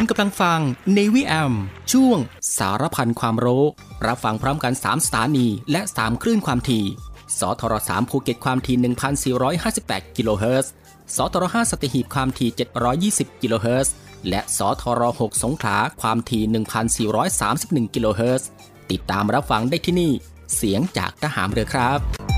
คุณกำลังฟัง Navy AM ช่วงสารพันความรู้ รับฟังพร้อมกัน 3 สถานี และ 3 คลื่นความถี่ สทร3ภูเก็ตความถี่ 1,458 กิโลเฮิรตซ์ สทร5สัตหีบความถี่ 720 กิโลเฮิรตซ์ และสทร6สงขลาความถี่ 1,431 กิโลเฮิรตซ์ ติดตามรับฟังได้ที่นี่ เสียงจากทหารเรือครับ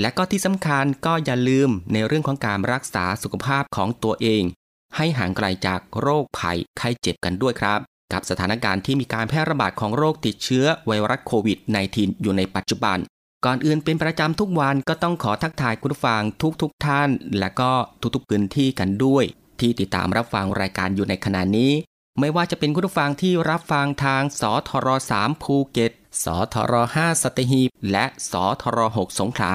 และก็ที่สำคัญก็อย่าลืมในเรื่องของการรักษาสุขภาพของตัวเอง ให้ห่างไกลจากโรคภัยไข้เจ็บกันด้วยครับ กับสถานการณ์ที่มีการแพร่ระบาดของโรคติดเชื้อไวรัสโควิด -19 อยู่ในปัจจุบัน ก่อนอื่นเป็นประจำทุกวันก็ต้องขอทักทายคุณผู้ฟังทุกๆทท่าน และก็ทุกๆพื้นที่กันด้วย ที่ติดตามรับฟังรายการอยู่ในขณะนี้ ไม่ว่าจะเป็นคุณผู้ฟังที่รับฟังทางสทร3ภูเก็ตสทร5สตหีบและสทร6สงขลา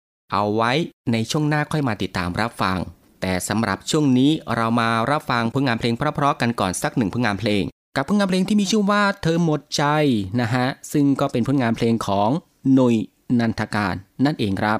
เอาไว้ในช่วงหน้าค่อยมาติดตามรับฟัง แต่สำหรับช่วงนี้เรามารับฟังผลงานเพลงเพราะๆกันก่อนสักหนึ่งผลงานเพลง กับผลงานเพลงที่มีชื่อว่าเธอหมดใจนะฮะซึ่งก็เป็นผลงานเพลงของหนุยนันทการนั่นเองครับ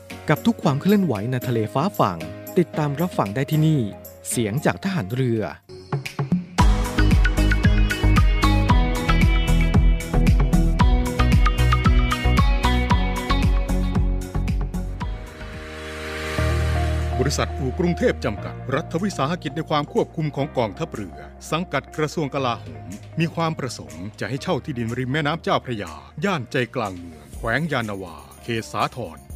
กับทุกความเคลื่อนไหวในทะเลฟ้าฝั่ง ติดตามรับฟังได้ที่นี่ เสียงจากทหารเรือ บริษัทอู่กรุงเทพจำกัด รัฐวิสาหกิจในความควบคุมของกองทัพเรือ สังกัดกระทรวงกลาโหม มีความประสงค์จะให้เช่าที่ดินริมแม่น้ำเจ้าพระยา ย่านใจกลางเมือง แขวงยานาวา เขตสาทร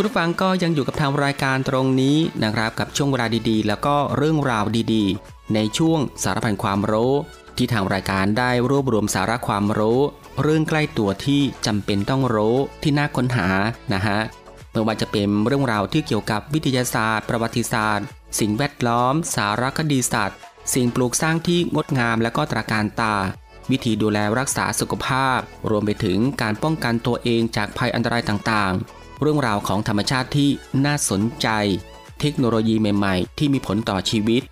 คุณผู้ฟังก็ยังอยู่กับทางรายการตรงนี้นะครับกับช่วงเวลาดีๆ แล้วก็เรื่องราวดีๆ ในช่วงสารพันความรู้ ที่ทางรายการได้รวบรวมสาระความรู้ เรื่องใกล้ตัวที่จำเป็นต้องรู้ที่น่าค้นหานะฮะไม่ว่าจะเป็นเรื่องราวที่เกี่ยวกับวิทยาศาสตร์ ประวัติศาสตร์ สิ่งแวดล้อม สารคดีสัตว์สิ่งปลูกสร้างที่งดงามและก็ตราการตา วิธีดูแลรักษาสุขภาพ รวมไปถึงการป้องกันตัวเองจากภัยอันตรายต่างๆ เรื่องราวของธรรมชาติที่น่าสนใจ เทคโนโลยีใหม่ ๆ ที่มีผลต่อชีวิต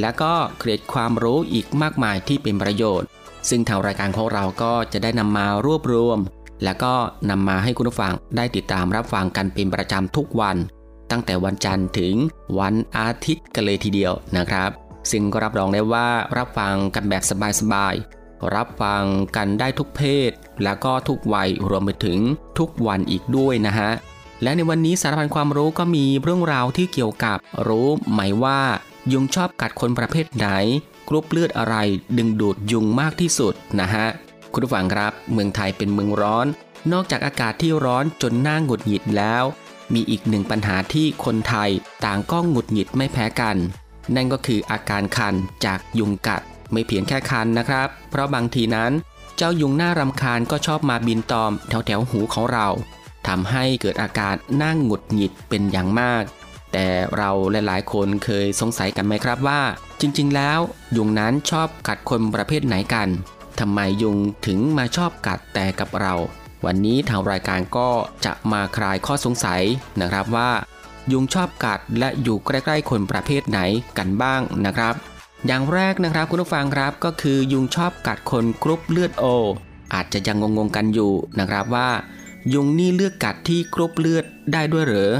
และก็เกร็ดความรู้อีกมากมายที่เป็นประโยชน์ ซึ่งทางรายการของเราก็จะได้นำมารวบรวม และก็นำมาให้คุณผู้ฟังได้ติดตามรับฟังกันเป็นประจำทุกวัน ตั้งแต่วันจันทร์ถึงวันอาทิตย์กันเลยทีเดียวนะครับ ซึ่งก็รับรองได้ว่ารับฟังกันแบบสบายๆรับฟังกันได้ทุกเพศ แล้วก็ทุกวัยรวมไปถึงทุกวันอีกด้วยนะฮะ และในวันนี้สารพันความรู้ก็มีเรื่องราวที่เกี่ยวกับ รู้ไหมว่า ยุงชอบกัดคนประเภทไหน กรุ๊ปเลือดอะไรดึงดูดยุงมากที่สุดนะฮะ คุณผู้ฟังครับ เมืองไทยเป็นเมืองร้อน นอกจากอากาศที่ร้อนจนน้าหงุดหงิดแล้ว มีอีกหนึ่งปัญหาที่คนไทยต่างก็หงุดหงิดไม่แพ้กัน นั่นก็คืออาการคันจากยุงกัดไม่เพียงแค่คันนะครับ เพราะบางทีนั้น เจ้ายุงหน่ารำคาญก็ชอบมาบินตอมแถวแถวหูของเรา ทำให้เกิดอาการนั่งหงุดหงิดเป็นอย่างมาก แต่เราหลายๆ คนเคยสงสัยกันไหมครับว่า จริงๆ แล้วยุงนั้นชอบกัดคนประเภทไหนกันทำไมยุงถึงมาชอบกัดแต่กับเรา วันนี้ทางรายการก็จะมาคลายข้อสงสัยนะครับว่า ยุงชอบกัดและอยู่ใกล้ๆ คนประเภทไหนกันบ้างนะครับ อย่างแรกนะครับคุณผู้ฟังครับก็คือยุงชอบกัดคนกรุ๊ปเลือดโอ อาจจะยังงงๆกันอยู่นะครับว่า ยุงนี่เลือกกัดที่กรุ๊ปเลือดได้ด้วยเหรอ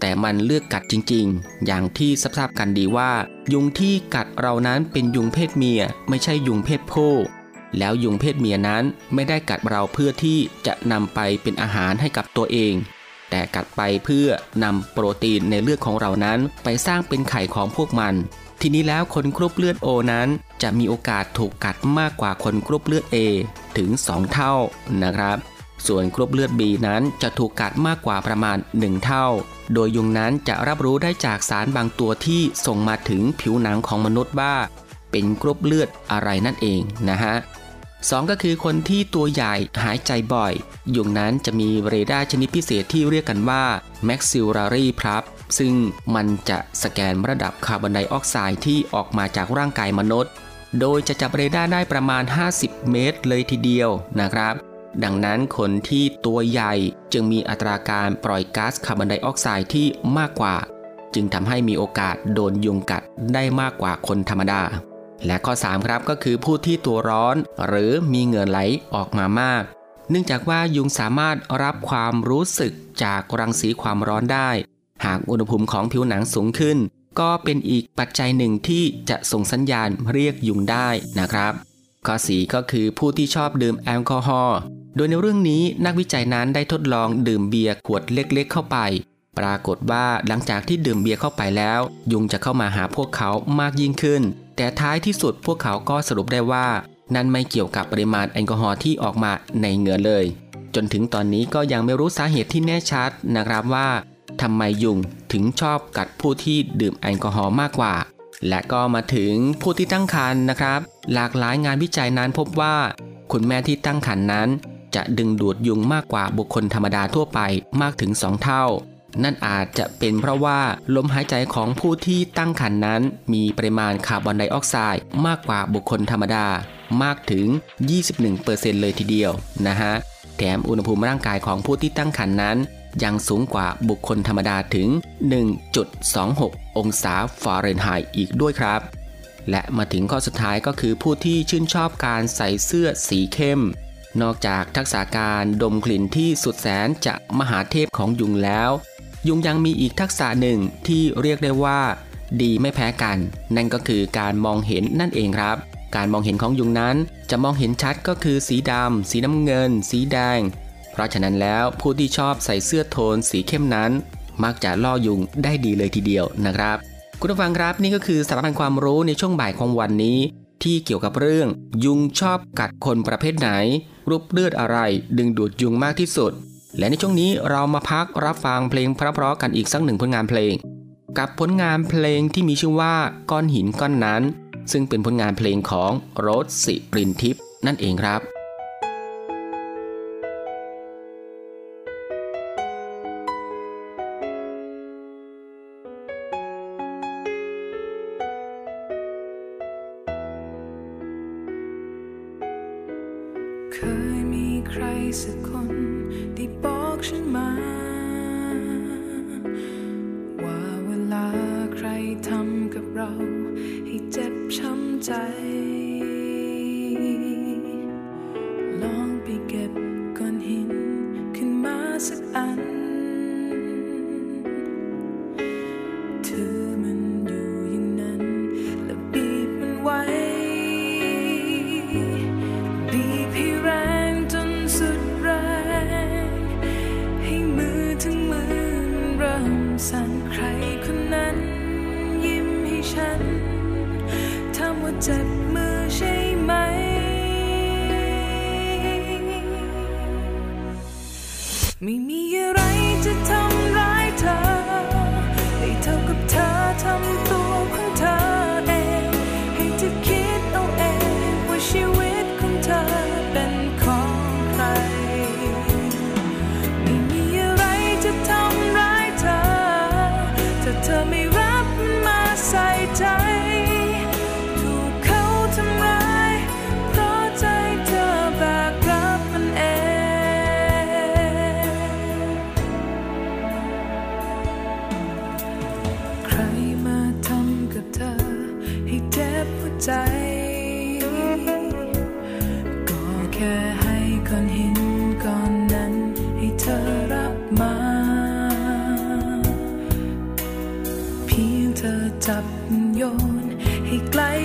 แต่มันเลือกกัดจริงๆ อย่างที่ทราบกันดีว่า ยุงที่กัดเรานั้นเป็นยุงเพศเมียไม่ใช่ยุงเพศผู้แล้วยุงเพศเมียนั้นไม่ได้กัดเราเพื่อที่จะนำไปเป็นอาหารให้กับตัวเอง แต่กัดไปเพื่อนำโปรตีนในเลือดของเรานั้นไปสร้างเป็นไข่ของพวกมัน ทีนี้แล้วคนกรุ๊ปเลือดโอนั้น จะมีโอกาสถูกกัดมากกว่าคนกรุ๊ปเลือด A ถึง 2 เท่านะครับ ส่วนกรุ๊ปเลือด B นั้นจะถูกกัดมากกว่าประมาณ 1 เท่า โดยยุงนั้นจะรับรู้ได้จากสารบางตัวที่ส่งมาถึงผิวหนังของมนุษย์ว่า เป็นกรุ๊ปเลือดอะไรนั่นเองนะฮะสองก็คือคนที่ตัวใหญ่หายใจบ่อย ยุงนั้นจะมีเรดาร์ชนิดพิเศษที่เรียกกันว่า maxillary p r u b ซึ่งมันจะสแกนระดับคาร์บอนไดออกไซด์ที่ออกมาจากร่างกายมนุษย์ โดยจะจับเรดาร์ได้ประมาณ 50 เมตรเลยทีเดียวนะครับ ดังนั้นคนที่ตัวใหญ่จึงมีอัตราการปล่อยก๊าซคาร์บอนไดออกไซด์ที่มากกว่า จึงทำให้มีโอกาสโดนยุงกัดได้มากกว่าคนธรรมดา และข้อ 3 ครับก็คือผู้ที่ตัวร้อน หรือมีเหงื่อไหลออกมามาก เนื่องจากว่ายุงสามารถรับความรู้สึกจากรังสีความร้อนได้ หากอุณหภูมิของผิวหนังสูงขึ้น ก็เป็นอีกปัจจัยหนึ่งที่จะส่งสัญญาณเรียกยุงได้นะครับ ข้อ4ก็คือผู้ที่ชอบดื่มแอลกอฮอล์ โดยในเรื่องนี้นักวิจัยนั้นได้ทดลองดื่มเบียร์ขวดเล็กๆเข้าไป ปรากฏว่าหลังจากที่ดื่มเบียร์เข้าไปแล้ว ยุงจะเข้ามาหาพวกเขามากยิ่งขึ้น แต่ท้ายที่สุดพวกเขาก็สรุปได้ว่า นั่นไม่เกี่ยวกับปริมาณแอลกอฮอล์ที่ออกมาในเหงื่อเลย จนถึงตอนนี้ก็ยังไม่รู้สาเหตุที่แน่ชัดนะครับว่าทำไมยุงถึงชอบกัดผู้ที่ดื่มแอลกอฮอล์มากกว่า และก็มาถึงผู้ที่ตั้งครรภ์นะครับ หลากหลายงานวิจัยนั้นพบว่า คุณแม่ที่ตั้งครรภ์นั้น จะดึงดูดยุงมากกว่าบุคคลธรรมดาทั่วไปมากถึง 2 เท่า นั่นอาจจะเป็นเพราะว่าลมหายใจของผู้ที่ตั้งครรภ์นั้น มีปริมาณคาร์บอนไดออกไซด์มากกว่าบุคคลธรรมดามากถึง 21%เลยทีเดียวนะฮะ แถมอุณหภูมิร่างกายของผู้ที่ตั้งครรภ์นั้น ยังสูงกว่าบุคคลธรรมดาถึง 1.26 องศาฟาเรนไฮต์อีกด้วยครับ และมาถึงข้อสุดท้ายก็คือผู้ที่ชื่นชอบการใส่เสื้อสีเข้ม นอกจากทักษะการดมกลิ่นที่สุดแสนจะมหาเทพของยุงแล้ว ยุงยังมีอีกทักษะหนึ่งที่เรียกได้ว่า ดีไม่แพ้กัน นั่นก็คือการมองเห็นนั่นเองครับ การมองเห็นของยุงนั้น จะมองเห็นชัดก็คือสีดำสีน้ำเงิน สีแดง เพราะฉะนั้นแล้วผู้ที่ชอบใส่เสื้อโทนสีเข้มนั้น มักจะล่อยุงได้ดีเลยทีเดียวนะครับ คุณผู้ฟังครับนี่ก็คือสาระพันความรู้ในช่วงบ่ายของวันนี้ ที่เกี่ยวกับเรื่อง ยุงชอบกัดคนประเภทไหน รูปเลือดอะไร ดึงดูดยุงมากที่สุด และในช่วงนี้เรามาพักรับฟังเพลงเพราะๆกันอีกสักหนึ่งผลงานเพลง กับผลงานเพลงที่มีชื่อว่าก้อนหินก้อนนั้น ซึ่งเป็นผลงานเพลงของโรสสิรินทิพย์นั่นเองครับ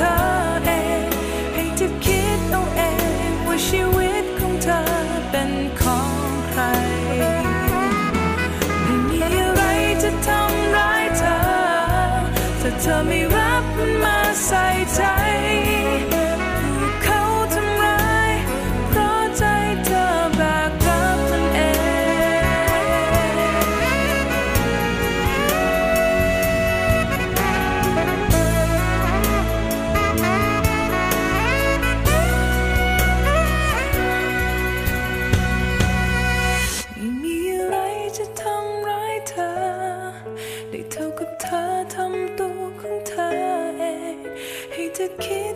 ตั ใ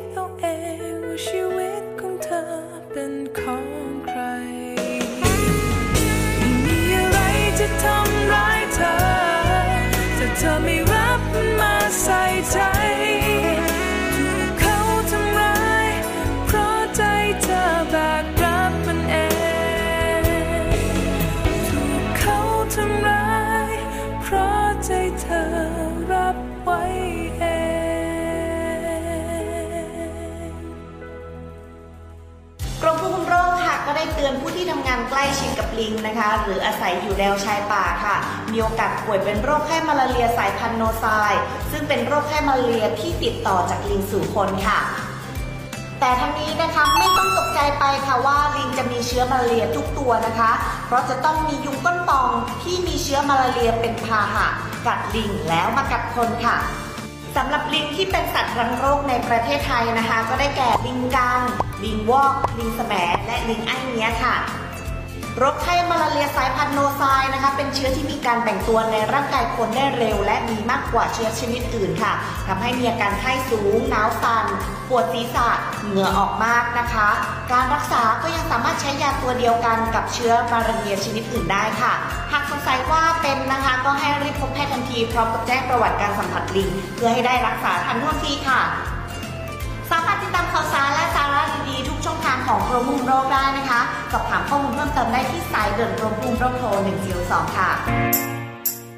ลิงนะคะ หรืออาศัยอยู่แนวชายป่าค่ะ มีโอกาสป่วยเป็นโรคไข้มาลาเรียสายพันธุ์โนไซซึ่งเป็นโรคไข้มาลาเรียที่ติดต่อจากลิงสู่คนค่ะแต่ทั้งนี้นะคะไม่ต้องตกใจไปค่ะว่าลิงจะมีเชื้อมาลาเรียทุกตัวนะคะ เพราะจะต้องมียุงก้นปองที่มีเชื้อมาลาเรียเป็นพาหะกัดลิงแล้วมากัดคนค่ะสำหรับลิงที่เป็นสัตว์รังโรคในประเทศไทยนะคะ ก็ได้แก่ลิงกังลิงวอก ลิงแสมและลิงไอ้เนี้ยค่ะ โรคไข้มาลาเรียสายพันธุ์โนไซนะคะ เป็นเชื้อที่มีการแบ่งตัวในร่างกายคนได้เร็ว และมีมากกว่าเชื้อชนิดอื่นค่ะทำให้มีอาการไข้สูงหนาวสั่นปวดศีรษะเหงื่อออกมากนะคะ การรักษาก็ยังสามารถใช้ยาตัวเดียวกันกับเชื้อมาลาเรียชนิดอื่นได้ค่ะ หากสงสัยว่าเป็นนะคะก็ให้รีบพบแพทย์ทันทีพร้อมกับแจ้งประวัติการสัมผัสลิง เพื่อให้ได้รักษาทันท่วงทีค่ะ ของกรมควบคุมโรคได้นะคะ สอบถามข้อมูลเพิ่มเติมได้ที่สายด่วนกรมควบคุมโรคโทร142ค่ะ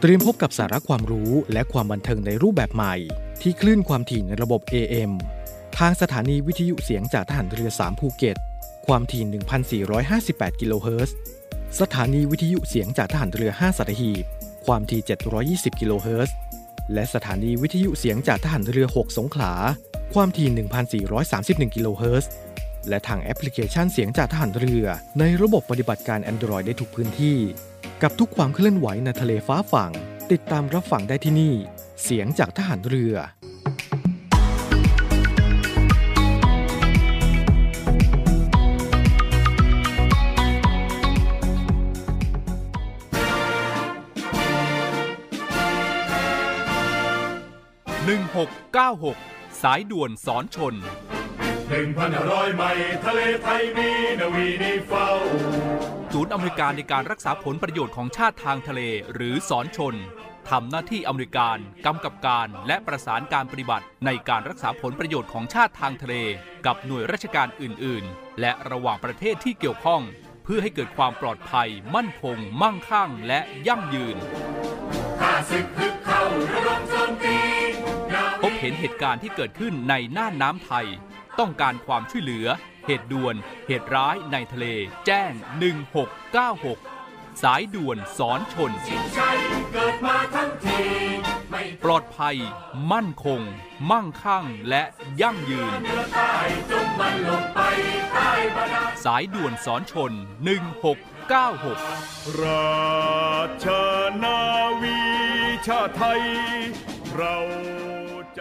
เตรียมพบกับสาระความรู้และความบันเทิงในรูปแบบใหม่ ที่คลื่นความถี่ในระบบ AM ทางสถานีวิทยุเสียงจากทหารเรือ 3 ภูเก็ต ความถี่ 1,458 กิโลเฮิรตซ์ สถานีวิทยุเสียงจากทหารเรือ 5สัตหีบ ความถี่ 720 กิโลเฮิรตซ์ และสถานีวิทยุเสียงจากทหารเรือ 6 สงขลา ความถี่ 1,431 กิโลเฮิรตซ์ และทางแอปพลิเคชันเสียงจากทหารเรือ ในระบบปฏิบัติการ Android ได้ทุกพื้นที่ กับทุกความเคลื่อนไหวในทะเลฟ้าฝั่ง ติดตามรับฟังได้ที่นี่ เสียงจากทหารเรือ1696 สายด่วนสอนชน หนึ่งพันห้าร้อยไมล์ทะเลไทยมีนาวีนีเฝ้า ศูนย์อเมริการในการรักษาผลประโยชน์ของชาติทางทะเลหรือสอนชนทำหน้าที่อเมริการกำกับการและประสานการปฏิบัติในการรักษาผลประโยชน์ของชาติทางทะเล กับหน่วยราชการอื่น ๆ และระหว่างประเทศที่เกี่ยวข้อง เพื่อให้เกิดความปลอดภัย มั่นคง มั่งคั่ง และยั่งยืนข้าศึกฮึกเข้าระดมโจมตีนาพวีบเห็นเหตุการณ์ที่เกิดขึ้นในน่านน้ำไทย ต้องการความช่วยเหลือ เหตุด่วน เหตุร้ายในทะเล แจ้ง 1696 สายด่วนสอนชนชปลอดภัย มั่นคง มั่งคั่งและยั่งยืนเหนือใต้จงมันสายด่วนสอนชน 1696 ราชนาวีชาไทย เราใจ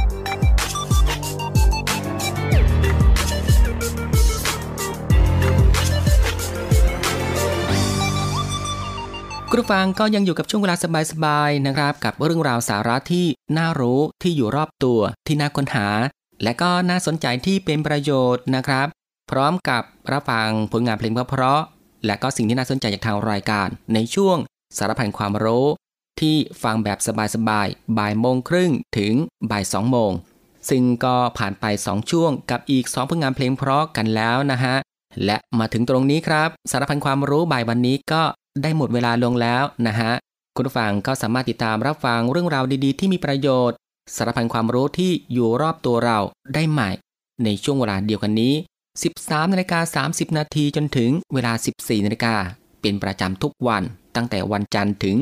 คุณผู้ฟังก็ยังอยู่กับช่วงเวลาสบายๆนะครับ กับเรื่องราวสาระที่น่ารู้ที่อยู่รอบตัวที่น่าค้นหา และก็น่าสนใจที่เป็นประโยชน์นะครับ พร้อมกับรับฟังผลงานเพลงเพราะๆและก็สิ่งที่น่าสนใจจากทางรายการ ในช่วงสารพันความรู้ ที่ฟังแบบสบายๆบ่ายโมงครึ่งถึงบ่ายสองโมงซึ่งก็ผ่านไป 2 ช่วงกับอีก 2 ผลงานเพลงเพราะกันแล้วนะฮะและมาถึงตรงนี้ครับ สารพันความรู้บ่ายวันนี้ก็ ได้หมดเวลาลงแล้วนะฮะ คุณผู้ฟังก็สามารถติดตามรับฟังเรื่องราวดีๆ ที่มีประโยชน์ สารพันความรู้ที่อยู่รอบตัวเราได้ใหม่ ในช่วงเวลาเดียวกันนี้ 13นาฬิกา30 นาทีจนถึงเวลา 14นาฬิกาเป็นประจำทุกวันตั้งแต่วันจันทร์ถึง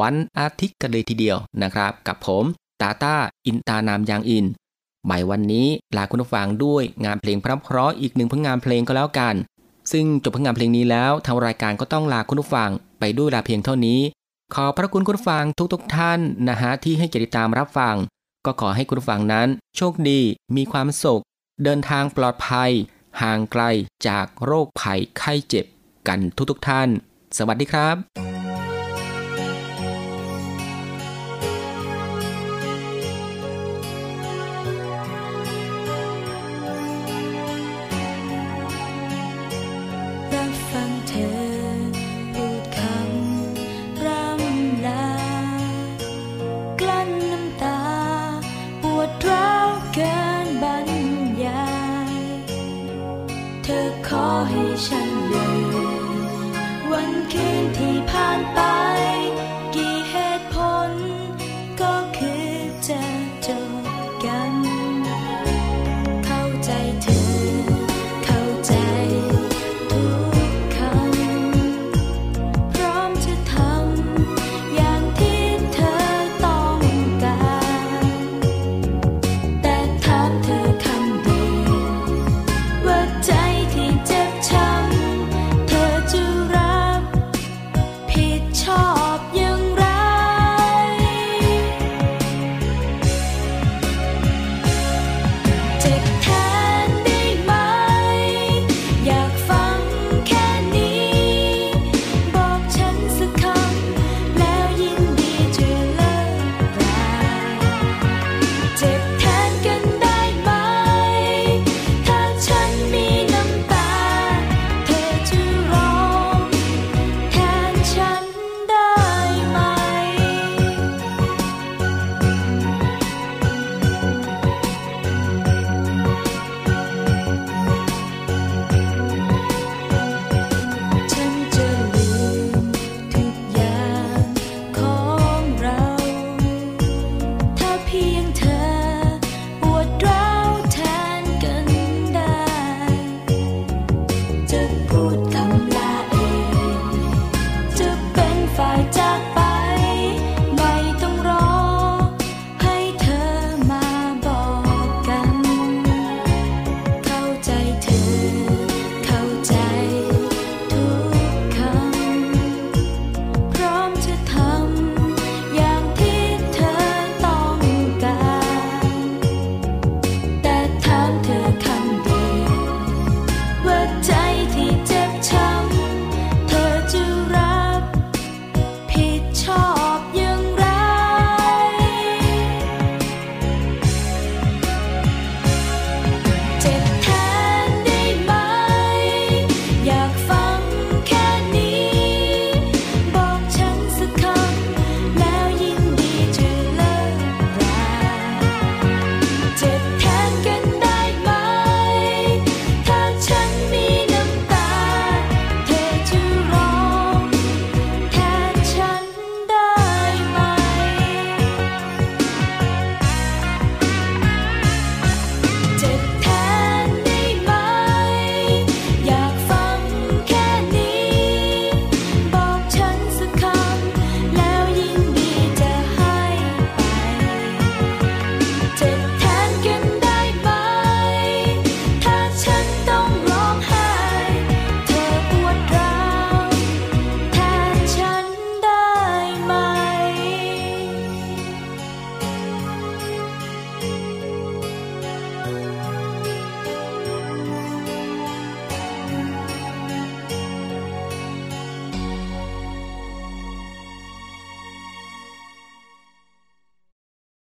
วันอาทิตย์กันเลยทีเดียวนะครับ กับผมตาตาอินตานามยางอินบ่ายวันนี้ลาคุณผู้ฟังด้วยงานเพลงเพราะๆอีกหนึ่งผลงานเพลงก็แล้วกัน ซึ่งจบผลงานเพลงนี้แล้วทางรายการก็ต้องลาคุณผู้ฟังไปด้วยลาเพียงเท่านี้ ขอพระคุณคุณผู้ฟังทุกๆทท่านนะฮะที่ให้เกียรติตามรับฟัง ก็ขอให้คุณผู้ฟังนั้น โชคดี มีความสุข เดินทางปลอดภัย ห่างไกลจากโรคภัยไข้เจ็บกันทุกๆทท่าน สวัสดีครับรับ